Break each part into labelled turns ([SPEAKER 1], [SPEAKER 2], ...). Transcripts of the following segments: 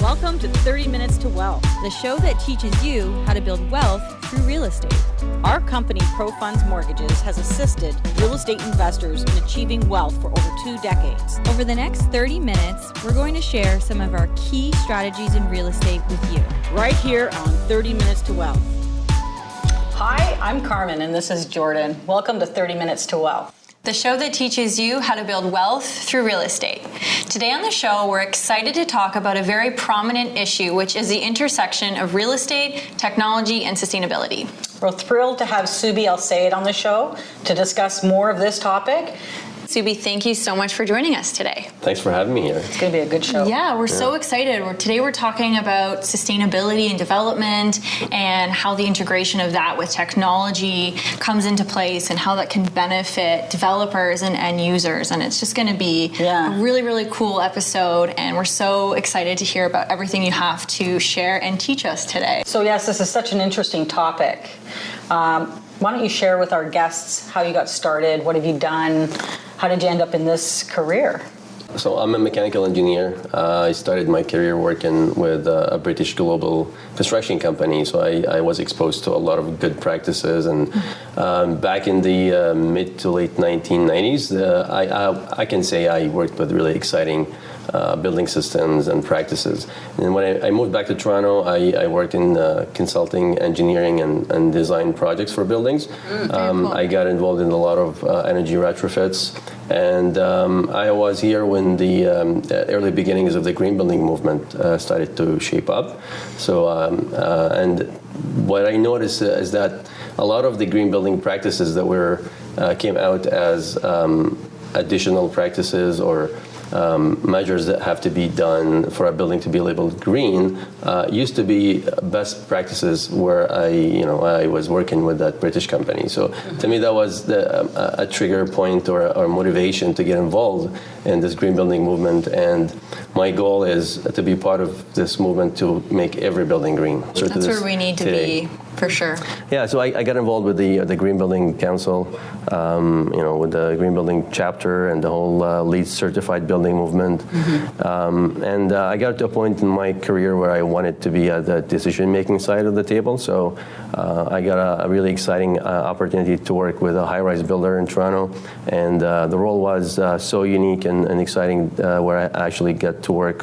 [SPEAKER 1] Welcome to 30 Minutes to Wealth, the show that teaches you how to build wealth through real estate. Our company, ProFunds Mortgages, has assisted real estate investors in achieving wealth for over two decades. Over the next 30 minutes, we're going to share some of our key strategies in real estate with you. Right here on 30 Minutes to Wealth.
[SPEAKER 2] Hi, I'm Carmen, and this is Jordan. Welcome to 30 Minutes to Wealth
[SPEAKER 3] the show that teaches you how to build wealth through real estate. Today on the show, we're excited to talk about a very prominent issue, which is the intersection of real estate, technology, and sustainability.
[SPEAKER 2] We're thrilled to have Subhi Alsayed on the show to discuss more of this topic.
[SPEAKER 3] Subhi, thank you so much for joining us today.
[SPEAKER 4] Thanks for having me here.
[SPEAKER 2] It's going to be a good show.
[SPEAKER 3] Yeah, we're yeah. so excited. We're, today we're talking about sustainability and development and how the integration of that with technology comes into place and how that can benefit developers and end users. And it's just going to be yeah. a really, really cool episode. And we're so excited to hear about everything you have to share and teach us today.
[SPEAKER 2] So, yes, this is such an interesting topic. Um, why don't you share with our guests how you got started? What have you done? How did you end up in this career?
[SPEAKER 4] So I'm a mechanical engineer. Uh, I started my career working with uh, a British global construction company. So I, I, was exposed to a lot of good practices. And um, back in the uh, mid to late 1990s, uh, I, I, I, can say I worked with really exciting uh, building systems and practices. And when I, I moved back to Toronto, I, I worked in uh, consulting, engineering, and, and, design projects for buildings. Mm, um, cool. I got involved in a lot of uh, energy retrofits, and um, I was here when the um, early beginnings of the green building movement uh, started to shape up. So, um, uh, and what I noticed is that a lot of the green building practices that were came out as um, additional practices or um, measures that have to be done for a building to be labeled green uh, used to be best practices where I, you know, I was working with that British company. So to me, that was the, um, a trigger point or, or motivation to get involved in this green building movement. And my goal is to be part of this movement to make every building green.
[SPEAKER 3] That's where we need today. to be for sure.
[SPEAKER 4] Yeah, so I, I, got involved with the the Green Building Council, um, you know, with the Green Building chapter and the whole uh, LEED certified building movement. Mm-hmm. Um, and uh, I got to a point in my career where I wanted to be at the decision making side of the table. So uh, I got a, a really exciting uh, opportunity to work with a high rise builder in Toronto, and uh, the role was uh, so unique and, and exciting where I actually got to work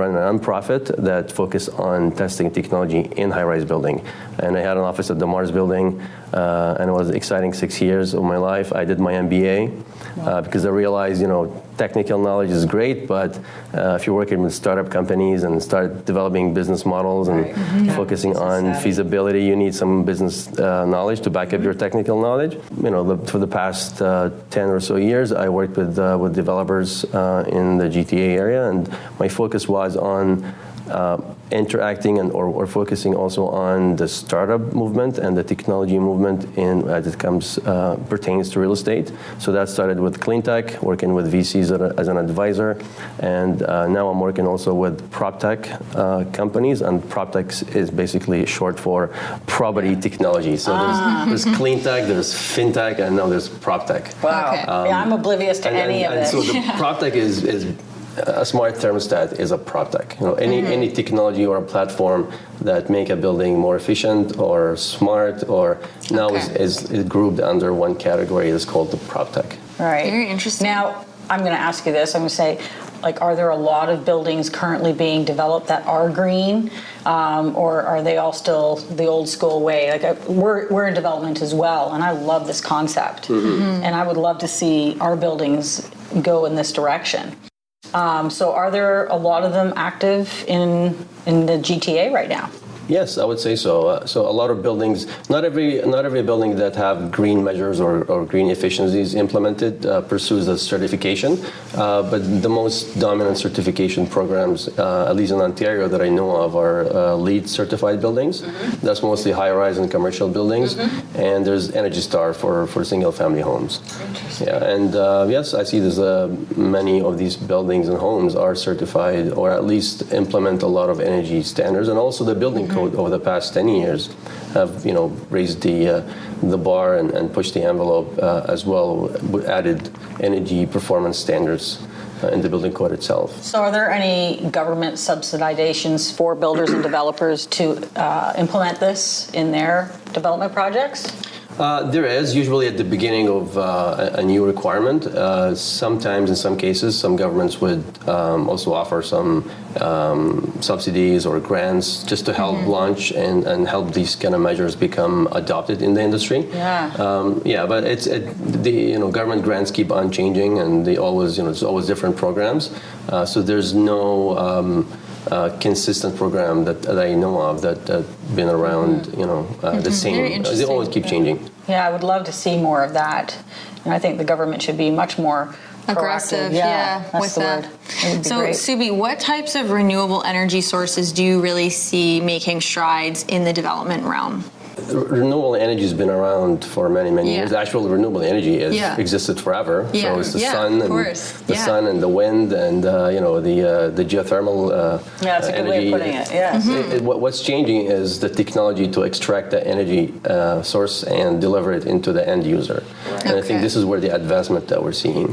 [SPEAKER 4] run a nonprofit that focused on testing technology in high rise building and I had an office at the Mars Building, uh, and it was exciting six years of my life. I did my MBA uh, because I realized, you know, technical knowledge is great, but uh, if you're working with startup companies and start developing business models and right. mm-hmm. focusing on feasibility, you need some business uh, knowledge to back up your technical knowledge. You know, the, for the past uh, 10 or so years, I worked with, uh, with developers in the GTA area, and my focus was on uh, interacting and or, or, focusing also on the startup movement and the technology movement in as it comes uh, pertains to real estate. So that started with cleantech, working with VCs as an advisor, and uh, now I'm working also with prop tech uh, companies. And prop tech is basically short for property technology. So ah. there's, there's cleantech, there's fintech, and now there's prop tech.
[SPEAKER 2] Wow, okay. um, yeah, I'm oblivious to
[SPEAKER 4] and,
[SPEAKER 2] any
[SPEAKER 4] and,
[SPEAKER 2] of
[SPEAKER 4] and
[SPEAKER 2] it.
[SPEAKER 4] So the prop tech is is a smart thermostat is a prop tech. You know, any mm-hmm. any technology or a platform that make a building more efficient or smart or now okay. is, is, is, grouped under one category is called the prop tech.
[SPEAKER 2] Right.
[SPEAKER 3] Very interesting.
[SPEAKER 2] Now I'm going to ask you this. I'm going to say, like, are there a lot of buildings currently being developed that are green, um, or are they all still the old school way? Like, uh, we're we're in development as well, and I love this concept. Mm-hmm. and I would love to see our buildings go in this direction. Um, so, are there a lot of them active in in the GTA right now?
[SPEAKER 4] Yes, I would say so. Uh, so a lot of buildings, not every not every building that have green measures or, or green efficiencies implemented uh, pursues a certification, uh, but the most dominant certification programs, uh, at least in Ontario that I know of, are uh, LEED certified buildings. Mm-hmm. That's mostly high-rise and commercial buildings, mm-hmm. and there's Energy Star for, for single-family homes. Yeah, and uh, yes, I see there's many of these buildings and homes are certified or at least implement a lot of energy standards, and also the building mm-hmm code over the past 10 years have you know raised the uh, the bar and, and pushed the envelope uh, as well added energy performance standards uh, in the building code itself.
[SPEAKER 2] So, are there any government subsidizations for builders and developers to uh, implement this in their development projects?
[SPEAKER 4] Uh, there is usually at the beginning of uh, a, new requirement. Uh, sometimes, in some cases, some governments would um, also offer some um, subsidies or grants just to help
[SPEAKER 2] Mm-hmm.
[SPEAKER 4] launch and, and help these kind of measures become adopted in the industry.
[SPEAKER 2] Yeah.
[SPEAKER 4] Um, yeah, but it's it, the you know government grants keep on changing and they always you know there's always different programs. Uh, so there's no. Uh, consistent program that, that I know of that that been around, you know, uh, the same.
[SPEAKER 3] Very
[SPEAKER 4] They always keep changing.
[SPEAKER 2] Yeah, I would love to see more of that. And I think the government should be much more
[SPEAKER 3] aggressive yeah,
[SPEAKER 2] that's
[SPEAKER 3] with
[SPEAKER 2] the
[SPEAKER 3] that
[SPEAKER 2] word. It would be
[SPEAKER 3] so
[SPEAKER 2] great.
[SPEAKER 3] Subhi what types of renewable energy sources do you really see making strides in the development realm
[SPEAKER 4] renewable energy has been around for many many
[SPEAKER 3] Yeah.
[SPEAKER 4] years actual renewable energy has
[SPEAKER 3] Yeah.
[SPEAKER 4] existed forever
[SPEAKER 3] Yeah.
[SPEAKER 4] so it's the
[SPEAKER 3] Yeah,
[SPEAKER 4] sun and the
[SPEAKER 3] Yeah.
[SPEAKER 4] sun and the wind and uh, you know the uh, the geothermal uh,
[SPEAKER 2] Yeah, that's a good way
[SPEAKER 4] energy.
[SPEAKER 2] of putting it. Yes.
[SPEAKER 3] Mm-hmm.
[SPEAKER 4] It- it- what's changing is the technology to extract the energy uh, source and deliver it into the end user. And I think this is where the advancement that we're seeing.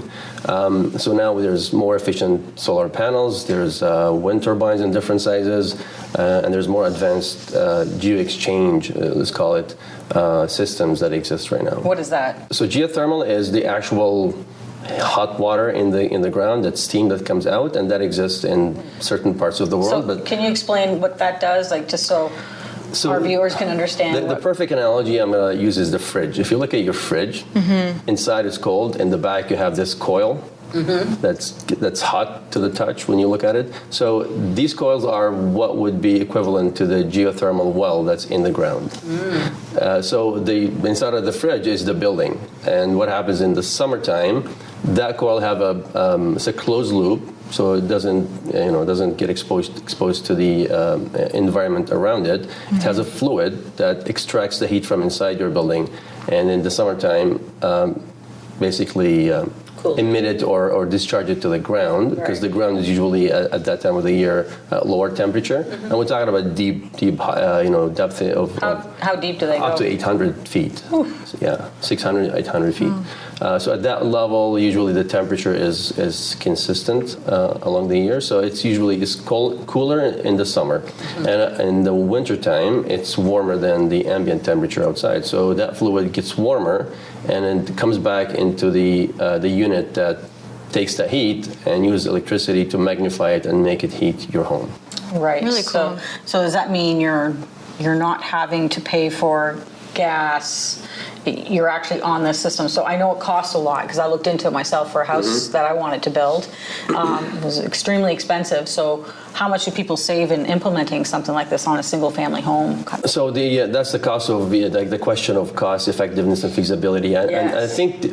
[SPEAKER 4] Um, so now there's more efficient solar panels, there's uh, wind turbines in different sizes, uh, and there's more advanced uh, geo-exchange, uh, let's call it, uh, systems that exist right now.
[SPEAKER 2] What is that?
[SPEAKER 4] So geothermal is the actual hot water in the in the ground, that steam that comes out, and that exists in certain parts of the world.
[SPEAKER 2] So,
[SPEAKER 4] but
[SPEAKER 2] can you explain what that does, like just so,
[SPEAKER 4] So
[SPEAKER 2] our viewers can understand?
[SPEAKER 4] the, the perfect analogy I'm going to use is the fridge. If you look at your fridge,
[SPEAKER 2] Mm-hmm.
[SPEAKER 4] inside is cold, in the back you have this coil.
[SPEAKER 2] Mm-hmm.
[SPEAKER 4] That's that's hot to the touch when you look at it. So these coils are what would be equivalent to the geothermal well that's in the ground.
[SPEAKER 2] Mm.
[SPEAKER 4] Uh, so the inside of the fridge is the building, and what happens in the summertime? That coil have a um, it's a closed loop, so it doesn't you know doesn't get exposed exposed to the um, environment around it. It has a fluid that extracts the heat from inside your building, and in the summertime, um, basically.
[SPEAKER 2] Cool.
[SPEAKER 4] Emit it or, or discharge it to the ground because
[SPEAKER 2] Right.
[SPEAKER 4] the ground is usually at, at that time of the year at lower temperature,
[SPEAKER 2] Mm-hmm.
[SPEAKER 4] and we're talking about deep, deep, uh, you know, depth of,
[SPEAKER 2] how,
[SPEAKER 4] of
[SPEAKER 2] how deep do they go?
[SPEAKER 4] up
[SPEAKER 2] go?
[SPEAKER 4] to 800 feet. So, yeah, 600, 800 feet. Uh, so at that level, usually the temperature is is consistent uh, along the year. So it's usually it's cold, cooler in the summer, and uh, in the winter time, it's warmer than the ambient temperature outside. So that fluid gets warmer, and then it comes back into the uh, the unit that takes the heat and uses electricity to magnify it and make it heat your home.
[SPEAKER 2] Right.
[SPEAKER 3] Really
[SPEAKER 2] So,
[SPEAKER 3] cool.
[SPEAKER 2] so does that mean you're you're not having to pay for gas? You're actually on this system. So I know it costs a lot because I looked into it myself for a house
[SPEAKER 4] Mm-hmm.
[SPEAKER 2] that I wanted to build. Um, it was extremely expensive. So how much do people save in implementing something like this on a single family home?
[SPEAKER 4] So the uh, that's the cost of the, like the question of cost effectiveness and feasibility. And, and I think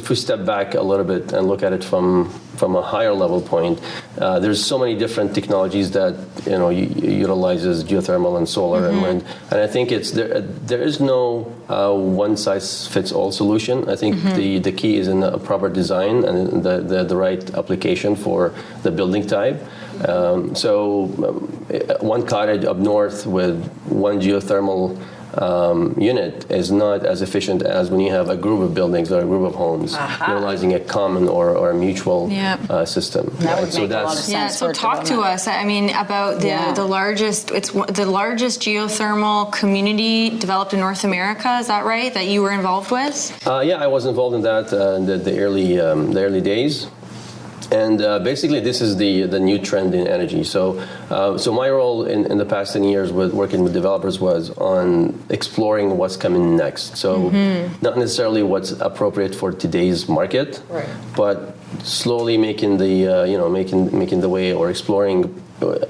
[SPEAKER 4] if we step back a little bit and look at it from from a higher level point, uh, there's so many different technologies that you know u- utilizes geothermal and solar and wind. And I think it's there. There is no uh, one size fits all solution. I think the the key is in a proper design and the the, the right application for the building type. Um, so um, one cottage up north with one geothermal um, unit is not as efficient as when you have a group of buildings or a group of homes
[SPEAKER 2] Aha.
[SPEAKER 4] utilizing a common or, or a mutual
[SPEAKER 3] Yep.
[SPEAKER 4] uh, system.
[SPEAKER 2] That would
[SPEAKER 4] So
[SPEAKER 2] make a lot
[SPEAKER 4] that's-
[SPEAKER 2] of
[SPEAKER 3] Yeah, so talk to us. I mean, about the
[SPEAKER 2] Yeah.
[SPEAKER 3] the largest. It's the largest geothermal community developed in North America. Is that right? That you were involved with?
[SPEAKER 4] Uh, yeah, I was involved in that uh, in the, the early um, the early days. And uh, basically, this is the the new trend in energy. So, uh, so my role in, in the past ten years with working with developers was on exploring what's coming next. So, not necessarily what's appropriate for today's market,
[SPEAKER 2] Right.
[SPEAKER 4] but slowly making the uh, you know making making the way or exploring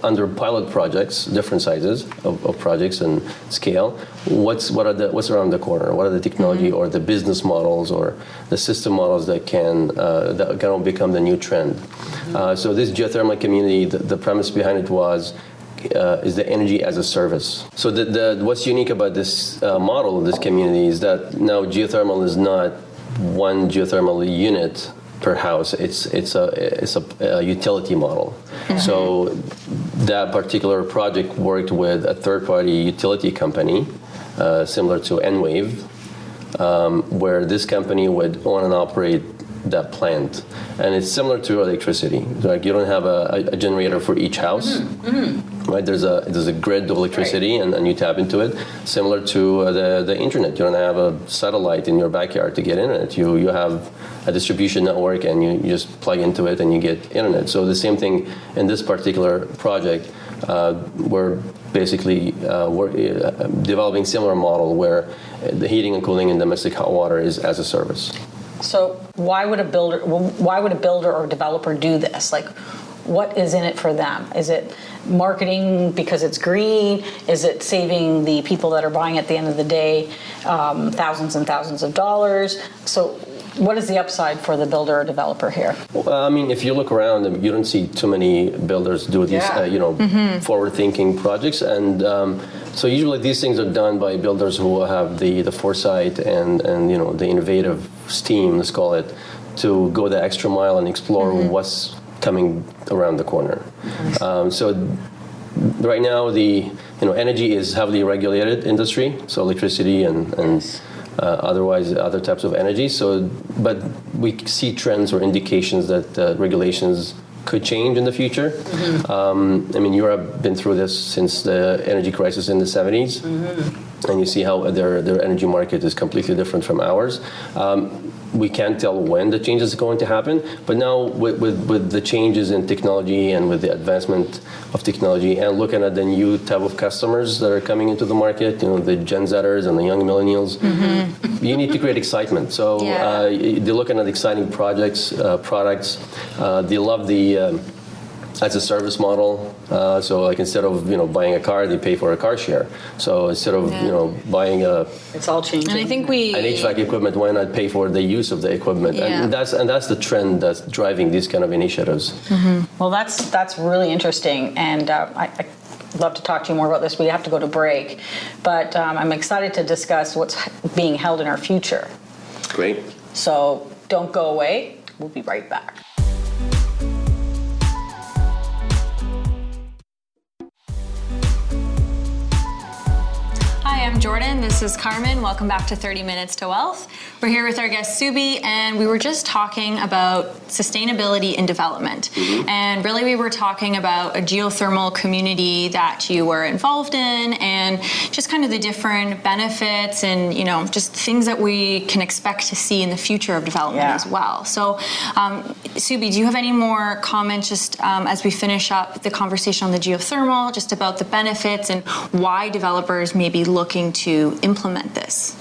[SPEAKER 4] under pilot projects, different sizes of, of projects and scale. What's what are the what's around the corner? What are the technology or the business models or the system models that can uh, that can become the new trend? Uh, so this geothermal community, the, the premise behind it was. Uh, is the energy as a service. So the, the, what's unique about this uh, model of this community is that now geothermal is not one geothermal unit per house. It's it's a it's a, a utility model. So that particular project worked with a third-party utility company, uh, similar to Enwave, um, where this company would own and operate that plant. And it's similar to electricity. Like you don't have a, a generator for each house, right? There's a there's a grid of electricity, and, and you tap into it. Similar to uh, the the internet, you don't have a satellite in your backyard to get internet. You you have a distribution network, and you, you just plug into it, and you get internet. So the same thing in this particular project. Uh, we're basically uh, we're, uh, developing similar model where the heating and cooling in domestic hot water is as a service.
[SPEAKER 2] So why would a builder why would a builder or developer do this? Like what is in it for them? Is it marketing because it's green? Is it saving the people that are buying at the end of the day um, thousands and thousands of dollars? So what is the upside for the builder or developer here?
[SPEAKER 4] Well, I mean, if you look around, you don't see too many builders do these,
[SPEAKER 2] Yeah.
[SPEAKER 4] uh, you know,
[SPEAKER 3] Mm-hmm.
[SPEAKER 4] forward-thinking projects, and um, so usually these things are done by builders who have the the foresight and and you know the innovative steam, let's call it, to go the extra mile and explore
[SPEAKER 3] Mm-hmm.
[SPEAKER 4] what's coming around the corner. Um, so right now the you know energy is heavily regulated industry so electricity and, and uh, otherwise other types of energy so but we see trends or indications that uh, regulations could change in the future. Um, i mean europe been through this since the energy crisis in the 70s and you see how their, their energy market is completely different from ours. Um, we can't tell when the changes are going to happen, but now with, with, with the changes in technology and with the advancement of technology and looking at the new type of customers that are coming into the market, you know, the Gen Zers and the young millennials, you need to create excitement. So
[SPEAKER 3] Yeah.
[SPEAKER 4] uh, they're looking at exciting projects, uh, products. Uh, they love the um, as a service model. Uh, so like instead of you know buying a car, they pay for a car share. So instead of
[SPEAKER 3] Yeah.
[SPEAKER 4] you know buying a
[SPEAKER 2] It's all changing.
[SPEAKER 3] And I think we
[SPEAKER 4] an HVAC equipment, why not pay for the use of the equipment?
[SPEAKER 3] Yeah.
[SPEAKER 4] And that's and that's the trend that's driving these kind of initiatives.
[SPEAKER 2] Well, that's that's really interesting, and uh, I, I'd love to talk to you more about this. We have to go to break, but um, I'm excited to discuss what's being held in our future.
[SPEAKER 4] Great.
[SPEAKER 2] So don't go away. We'll be right back.
[SPEAKER 3] I'm Jordan. This is Carmen. Welcome back to 30 Minutes to Wealth. We're here with our guest Subhi, and we were just talking about sustainability and development. And really, we were talking about a geothermal community that you were involved in, and just kind of the different benefits and you know just things that we can expect to see in the future of development
[SPEAKER 2] Yeah.
[SPEAKER 3] as well. So, um, Subhi, do you have any more comments just um, as we finish up the conversation on the geothermal, just about the benefits and why developers may be looking to implement this?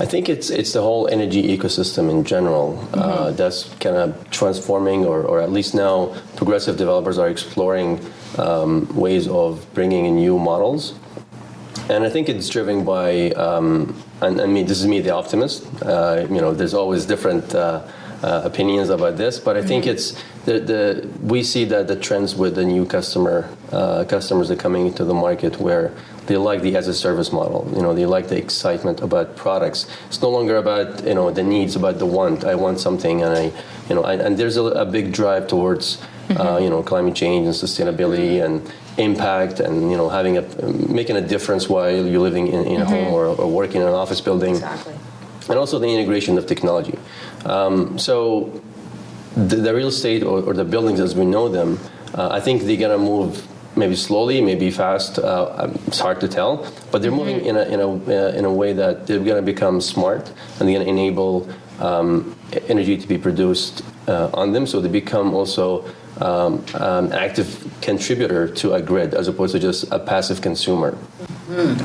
[SPEAKER 4] I think it's it's the whole energy ecosystem in general uh, that's kind of transforming, or, or at least now progressive developers are exploring um, ways of bringing in new models. And I think it's driven by, um, and I mean, this is me, the optimist. Uh, you know, there's always different uh, uh, opinions about this, but I think it's the, the we see that the trends with the new customer uh, customers that are coming into the market where they like the as a service model. You know, they like the excitement about products. It's no longer about you know the needs, about the want. I want something, and I, you know, and, and there's a, a big drive towards uh, you know climate change and sustainability and impact and you know having a making a difference while you're living in, in a home or, or working in an office building
[SPEAKER 2] Exactly.
[SPEAKER 4] and also the integration of technology um, so the, the real estate or, or the buildings as we know them uh, i think they're going to move maybe slowly maybe fast uh, um, it's hard to tell but they're moving in a, in, a, uh, in a way that they're going to become smart and they're going to enable um, energy to be produced uh, on them so they become also um, an active contributor to a grid as opposed to just a passive consumer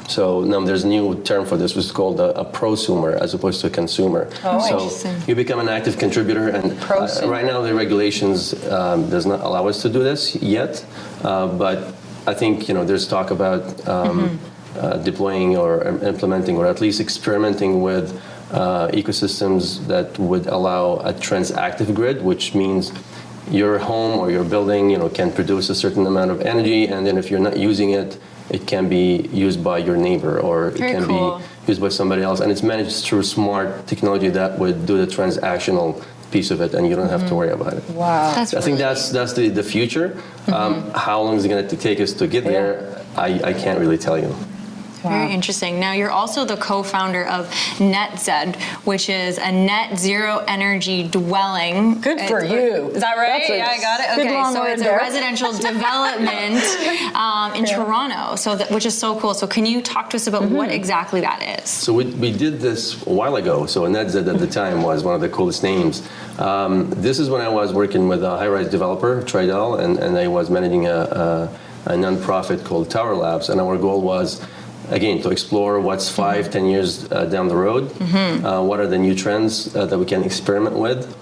[SPEAKER 4] so now there's a new term for this, which is called a, a prosumer as opposed to a consumer.
[SPEAKER 2] Oh,
[SPEAKER 4] so
[SPEAKER 3] interesting.
[SPEAKER 4] you become an active contributor, and uh, right now the regulations um, does not allow us to do this yet. Uh, but I think you know there's talk about um, uh, deploying or implementing, or at least experimenting with uh, ecosystems that would allow a transactive grid, which means your home or your building, you know, can produce a certain amount of energy, and then if you're not using it, it can be used by your neighbor or it can
[SPEAKER 3] cool.
[SPEAKER 4] be used by somebody else, and it's managed through smart technology that would do the transactional piece of it, and you don't have to worry about it.
[SPEAKER 2] Wow.
[SPEAKER 3] That's
[SPEAKER 4] I think that's that's the, the future. Um, how long is it going to take us to get there? I, I can't really tell you.
[SPEAKER 3] Very interesting. Now, you're also the co founder of NetZed, which is a net zero energy dwelling.
[SPEAKER 2] Good for
[SPEAKER 3] It's-
[SPEAKER 2] you.
[SPEAKER 3] Is that right?
[SPEAKER 2] That's a
[SPEAKER 3] yeah, I got it. Okay, so it's
[SPEAKER 2] there.
[SPEAKER 3] a residential development um, in Toronto, so that, which is so cool. So, can you talk to us about what
[SPEAKER 2] Mm-hmm.
[SPEAKER 3] exactly that is?
[SPEAKER 4] So we, we did this a while ago. So NetZed at the time was one of the coolest names. Um, this is when I was working with a high-rise developer, Tridel, and, and I was managing a, a, a non-profit called Tower Labs. And our goal was, again, to explore what's five, ten years uh, down the road. Uh, what are the new trends uh, that we can experiment with?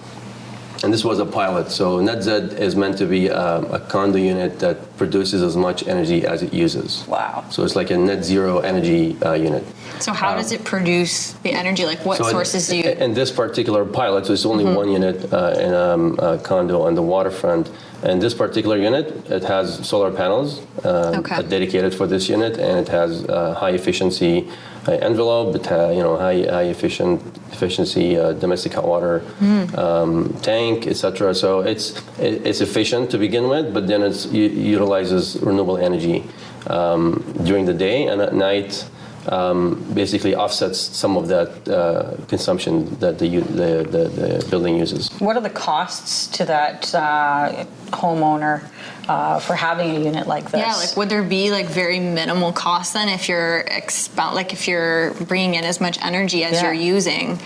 [SPEAKER 4] And this was a pilot. So NetZed is meant to be um, a condo unit that produces as much energy as it uses.
[SPEAKER 2] Wow.
[SPEAKER 4] So it's like a net zero energy uh, unit.
[SPEAKER 3] So, how does it produce the energy? Like, what
[SPEAKER 4] So in-
[SPEAKER 3] sources do you?
[SPEAKER 4] In this particular pilot, so it's only one unit uh, in um, a condo on the waterfront. And this particular unit, it has solar panels uh,
[SPEAKER 3] Okay.
[SPEAKER 4] dedicated for this unit, and it has uh, high efficiency uh, envelope. Has, you know, high high efficient efficiency uh, domestic hot water um, tank, etc. So it's it, it's efficient to begin with, but then it's, it utilizes renewable energy um, during the day and at night um, basically offsets some of that uh, consumption that the, the, the, the building uses.
[SPEAKER 2] What are the costs to that uh, homeowner uh, for having a unit like this?
[SPEAKER 3] Yeah, like would there be like very minimal cost then if you're expound like if you're bringing in as much energy as
[SPEAKER 2] Yeah.
[SPEAKER 3] you're using?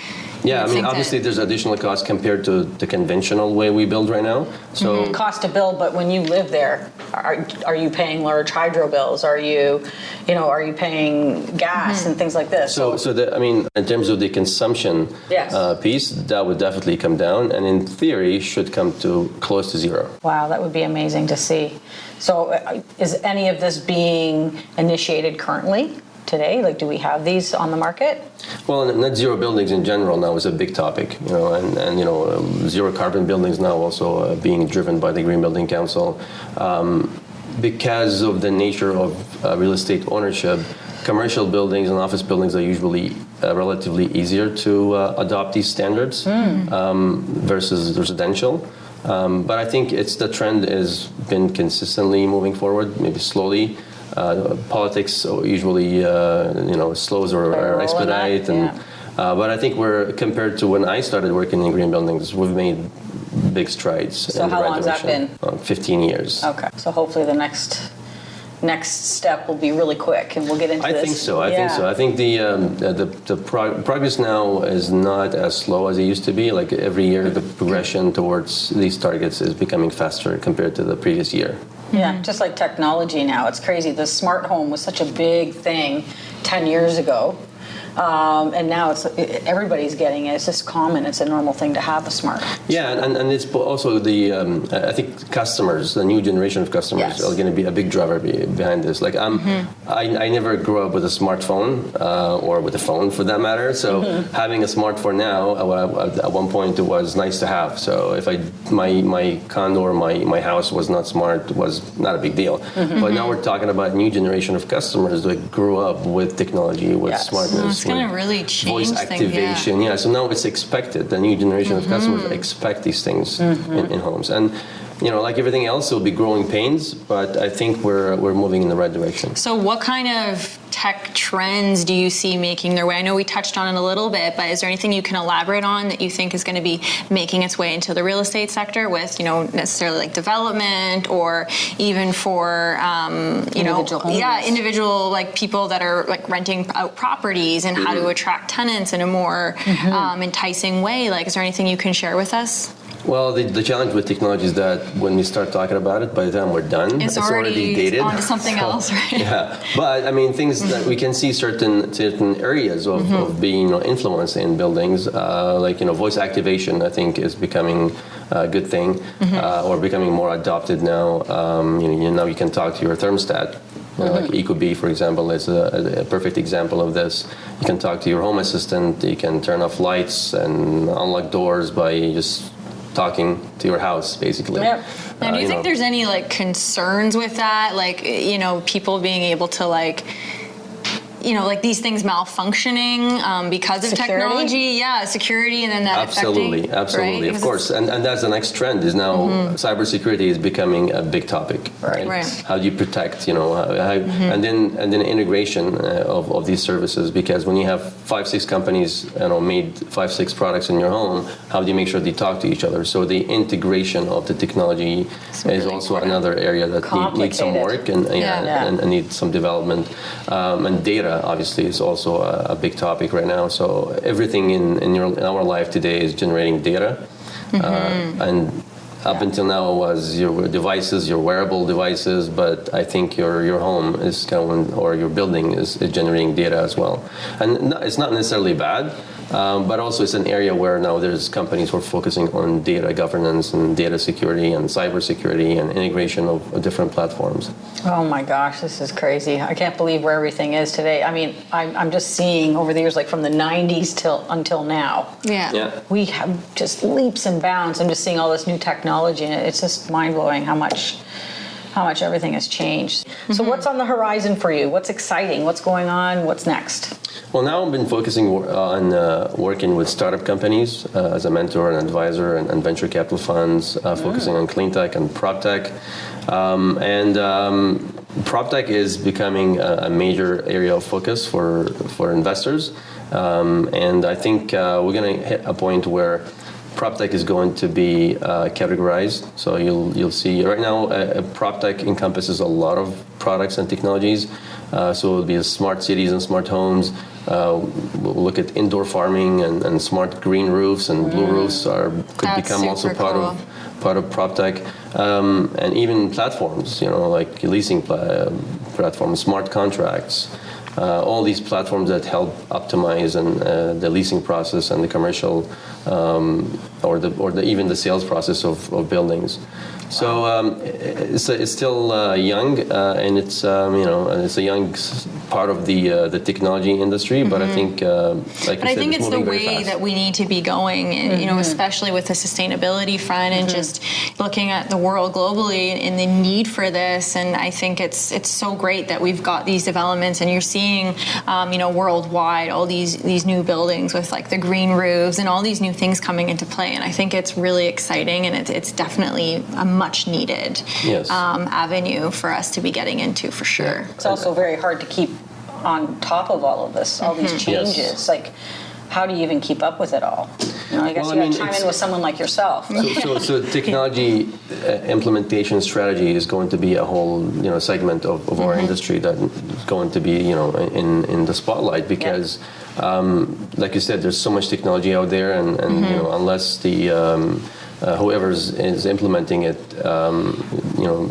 [SPEAKER 4] Yeah, I mean, obviously, there's additional cost compared to the conventional way we build right now. So,
[SPEAKER 2] cost to build, but when you live there, are, are you paying large hydro bills? Are you, you know, are you paying gas and things like this?
[SPEAKER 4] so, so the, I mean, in terms of the consumption
[SPEAKER 2] Yes.
[SPEAKER 4] uh, piece, that would definitely come down, and in theory, should come to close to zero.
[SPEAKER 2] Wow, that would be amazing to see. So, uh, is any of this being initiated currently today? Like, do we have these on the market?
[SPEAKER 4] Well, net zero buildings in general now is a big topic, you know, and, and you know, um, zero carbon buildings now also uh, being driven by the Green Building Council. Um, because of the nature of uh, real estate ownership, commercial buildings and office buildings are usually uh, relatively easier to uh, adopt these standards um, versus residential. Um, but I think it's the trend has been consistently moving forward, maybe slowly. Uh, politics usually, uh, you know, slows or, or
[SPEAKER 2] that,
[SPEAKER 4] expedite, and
[SPEAKER 2] yeah.
[SPEAKER 4] uh, but I think we're compared to when I started working in green buildings, we've made big strides.
[SPEAKER 2] So
[SPEAKER 4] in the
[SPEAKER 2] how
[SPEAKER 4] right
[SPEAKER 2] long's that
[SPEAKER 4] direction. Uh, 15 years.
[SPEAKER 2] Okay, so hopefully the next next step will be really quick, and we'll get into this.
[SPEAKER 4] I
[SPEAKER 2] this.
[SPEAKER 4] think so. I think so. I think the um, the, the, the prog- progress now is not as slow as it used to be. Like every year, the progression towards these targets is becoming faster compared to the previous year.
[SPEAKER 2] Yeah, mm-hmm. just like technology now, it's crazy. The smart home was such a big thing 10 years ago. Um, and now it's everybody's getting it. It's just common. It's a normal thing to have a smart.
[SPEAKER 4] Yeah, and, and it's also the um, I think customers, the new generation of customers,
[SPEAKER 2] Yes.
[SPEAKER 4] are going to be a big driver be, behind this. Like I'm, I, I never grew up with a smartphone uh, or with a phone for that matter. So having a smartphone now, uh, at one point, it was nice to have. So if I my my condo or my my house was not smart, was not a big deal. But now we're talking about new generation of customers that grew up with technology, with
[SPEAKER 2] Yes.
[SPEAKER 4] smartness,
[SPEAKER 3] It's gonna really change
[SPEAKER 4] voice
[SPEAKER 3] things, yeah.
[SPEAKER 4] activation. Yeah, so now it's expected. The new generation of customers
[SPEAKER 3] Mm-hmm.
[SPEAKER 4] expect these things in, in homes, and you know, like everything else, it'll be growing pains, but I think we're we're moving in the right direction.
[SPEAKER 3] So, what kind of tech trends do you see making their way? I know we touched on it a little bit, but is there anything you can elaborate on that you think is going to be making its way into the real estate sector with, you know, necessarily like development or even for, um, you
[SPEAKER 2] Individual
[SPEAKER 3] know, yeah, individual like people that are like renting out properties and how to attract tenants in a more um, enticing way? Like, is there anything you can share with us?
[SPEAKER 4] Well, the, the challenge with technology is that when we start talking about it, by the time we're done,
[SPEAKER 3] It's, already,
[SPEAKER 4] dated.
[SPEAKER 3] on to something else, right?
[SPEAKER 4] yeah, but I mean, things that we can see certain certain areas of,
[SPEAKER 3] Mm-hmm.
[SPEAKER 4] of being you know, influenced in buildings, uh, like you know, voice activation. I think is becoming a good thing,
[SPEAKER 3] Mm-hmm.
[SPEAKER 4] uh, or becoming more adopted now. Um, you know, now you can talk to your thermostat. You know, Like Ecobee, for example, is a, a perfect example of this. You can talk to your home assistant. You can turn off lights and unlock doors by just talking to your house, basically.
[SPEAKER 2] Yep.
[SPEAKER 3] Now, do
[SPEAKER 4] Uh,
[SPEAKER 3] you think
[SPEAKER 4] know.
[SPEAKER 3] there's any like concerns with that? Like, you know, people being able to like, you know, like these things malfunctioning um, because of
[SPEAKER 2] Security?
[SPEAKER 3] technology. Yeah, security, and then that
[SPEAKER 4] Absolutely,
[SPEAKER 3] affecting,
[SPEAKER 4] absolutely,
[SPEAKER 3] right?
[SPEAKER 4] of course, and, and that's the next trend. Is now cybersecurity is becoming a big topic.
[SPEAKER 2] Right.
[SPEAKER 3] Right.
[SPEAKER 4] How do you protect? You know, how, how, and then and then integration uh, of, of these services because when you have five six companies, you know, made five six products in your home, how do you make sure they talk to each other? So the integration of the technology is also
[SPEAKER 3] important.
[SPEAKER 4] another area that need, needs some work
[SPEAKER 2] Complicated.
[SPEAKER 4] and yeah,
[SPEAKER 3] Yeah.
[SPEAKER 4] And, and needs some development. Um, and data obviously is also a, a big topic right now. So everything in in, your, in our life today is generating data, uh, and up until now was your devices, your wearable devices, but I think your your home is going or your building is, generating data as well, and it's not necessarily bad. Um, but also, it's an area where now there's companies who are focusing on data governance and data security and cybersecurity and integration of, of different platforms.
[SPEAKER 2] Oh my gosh, this is crazy. I can't believe where everything is today. I mean, I'm, I'm just seeing over the years, like from the 90s till until now.
[SPEAKER 3] yeah.
[SPEAKER 2] We have just leaps and bounds. I'm just seeing all this new technology, and it's just mind blowing how much how much everything has changed. So, what's on the horizon for you? What's exciting? What's going on? What's next?
[SPEAKER 4] Well, now I've been focusing on uh, working with startup companies uh, as a mentor and advisor and, and venture capital funds, uh, focusing on clean tech and prop tech. Um, and um, prop tech is becoming a, a major area of focus for, for investors. Um, and I think uh, we're going to hit a point where prop tech is going to be uh, categorized. So you'll you'll see right now uh, prop tech encompasses a lot of products and technologies. Uh, so it'll be smart cities and smart homes. Uh, we'll look at indoor farming and, and smart green roofs and blue roofs are could
[SPEAKER 3] That's
[SPEAKER 4] become also part
[SPEAKER 3] cool.
[SPEAKER 4] of part of prop tech, um, and even platforms. You know, like leasing pla- platforms, smart contracts. Uh, all these platforms that help optimize and uh, the leasing process and the commercial um, or the or the, even the sales process of, of buildings. So um, it's, it's still uh, young uh, and it's um, you know it's a young part of the uh, the technology industry, but I think uh, like
[SPEAKER 3] Mm-hmm. But
[SPEAKER 4] you
[SPEAKER 3] I
[SPEAKER 4] said,
[SPEAKER 3] think
[SPEAKER 4] it's
[SPEAKER 3] it's the way that we need to be going, and, you know, especially with the sustainability front and just looking at the world globally and the need for this. And I think it's it's so great that we've got these developments, and you're seeing, um, you know, worldwide all these these new buildings with like the green roofs and all these new things coming into play. And I think it's really exciting, and it's it's definitely a much needed
[SPEAKER 4] Yes.
[SPEAKER 3] um, avenue for us to be getting into for sure.
[SPEAKER 2] It's also very hard to keep on top of all of this, all these
[SPEAKER 3] Mm-hmm.
[SPEAKER 4] Yes.
[SPEAKER 2] changes. Like, how do you even keep up with it all? You know, I guess
[SPEAKER 4] Well,
[SPEAKER 2] you got
[SPEAKER 4] mean,
[SPEAKER 2] to chime in with someone like yourself.
[SPEAKER 4] So, so, so technology uh, implementation strategy is going to be a whole you know segment of, of our industry that is going to be you know in, in the spotlight because um, like you said there's so much technology out there and, and you know unless the um, uh, whoever is implementing it um, you know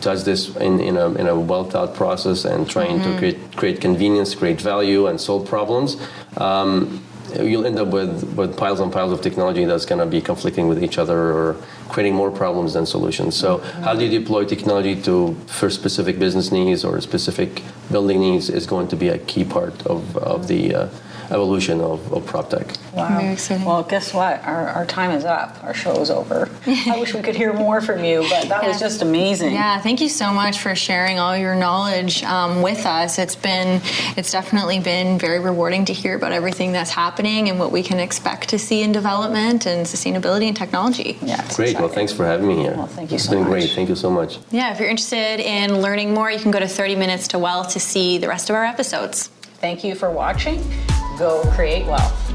[SPEAKER 4] does this in, in, a, in a well thought process and trying to create, create convenience, create value, and solve problems, um, you'll end up with, with piles and piles of technology that's going to be conflicting with each other or creating more problems than solutions. So, how do you deploy technology to for specific business needs or specific building needs is going to be a key part of, of the uh, evolution of, of prop tech.
[SPEAKER 2] Wow.
[SPEAKER 3] Very exciting.
[SPEAKER 2] Well, guess what? Our, our time is up. Our show is over. I wish we could hear more from you, but that was just amazing.
[SPEAKER 3] Yeah, thank you so much for sharing all your knowledge um, with us. It's been, it's definitely been very rewarding to hear about everything that's happening and what we can expect to see in development and sustainability and technology.
[SPEAKER 2] Yeah, it's
[SPEAKER 4] Great. Well, thanks for having me here.
[SPEAKER 2] Well, thank you
[SPEAKER 4] It's
[SPEAKER 2] so
[SPEAKER 4] been
[SPEAKER 2] much.
[SPEAKER 4] great. Thank you so much.
[SPEAKER 3] Yeah, if you're interested in learning more, you can go to 30 Minutes to Well to see the rest of our episodes.
[SPEAKER 2] Thank you for watching. Go create wealth.